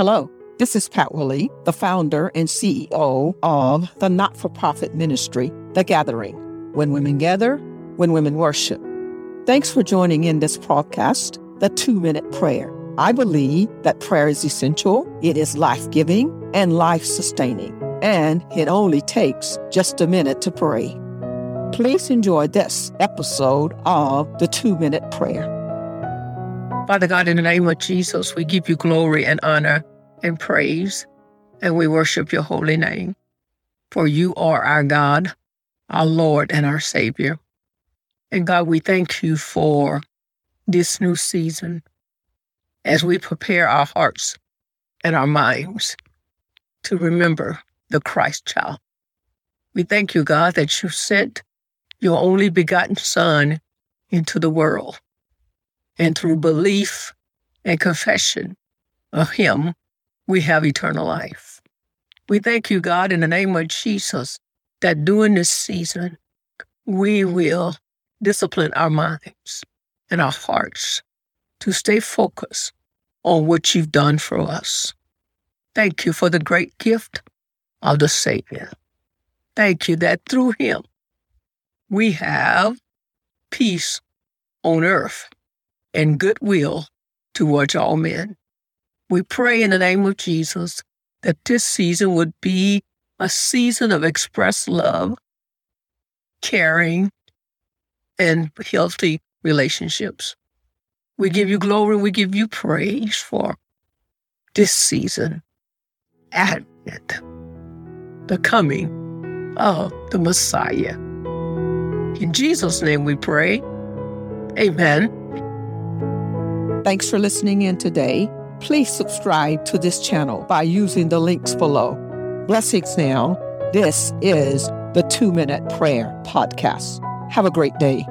Hello, this is Pat Willie, the founder and CEO of the not for profit ministry, The Gathering. When women gather, when women worship. Thanks for joining in this podcast, The Two Minute Prayer. I believe that prayer is essential, it is life giving and life sustaining, and it only takes just a minute to pray. Please enjoy this episode of The Two Minute Prayer. Father God, in the name of Jesus, we give you glory and honor and praise, and we worship your holy name. For you are our God, our Lord, and our Savior. And God, we thank you for this new season as we prepare our hearts and our minds to remember the Christ child. We thank you, God, that you sent your only begotten Son into the world and through belief and confession of Him, we have eternal life. We thank you, God, in the name of Jesus, that during this season, we will discipline our minds and our hearts to stay focused on what you've done for us. Thank you for the great gift of the Savior. Thank you that through Him, we have peace on earth and goodwill towards all men. We pray in the name of Jesus that this season would be a season of expressed love, caring, and healthy relationships. We give you glory, we give you praise for this season, Advent, the coming of the Messiah. In Jesus' name we pray. Amen. Thanks for listening in today. Please subscribe to this channel by using the links below. Blessings now. This is the Two Minute Prayer Podcast. Have a great day.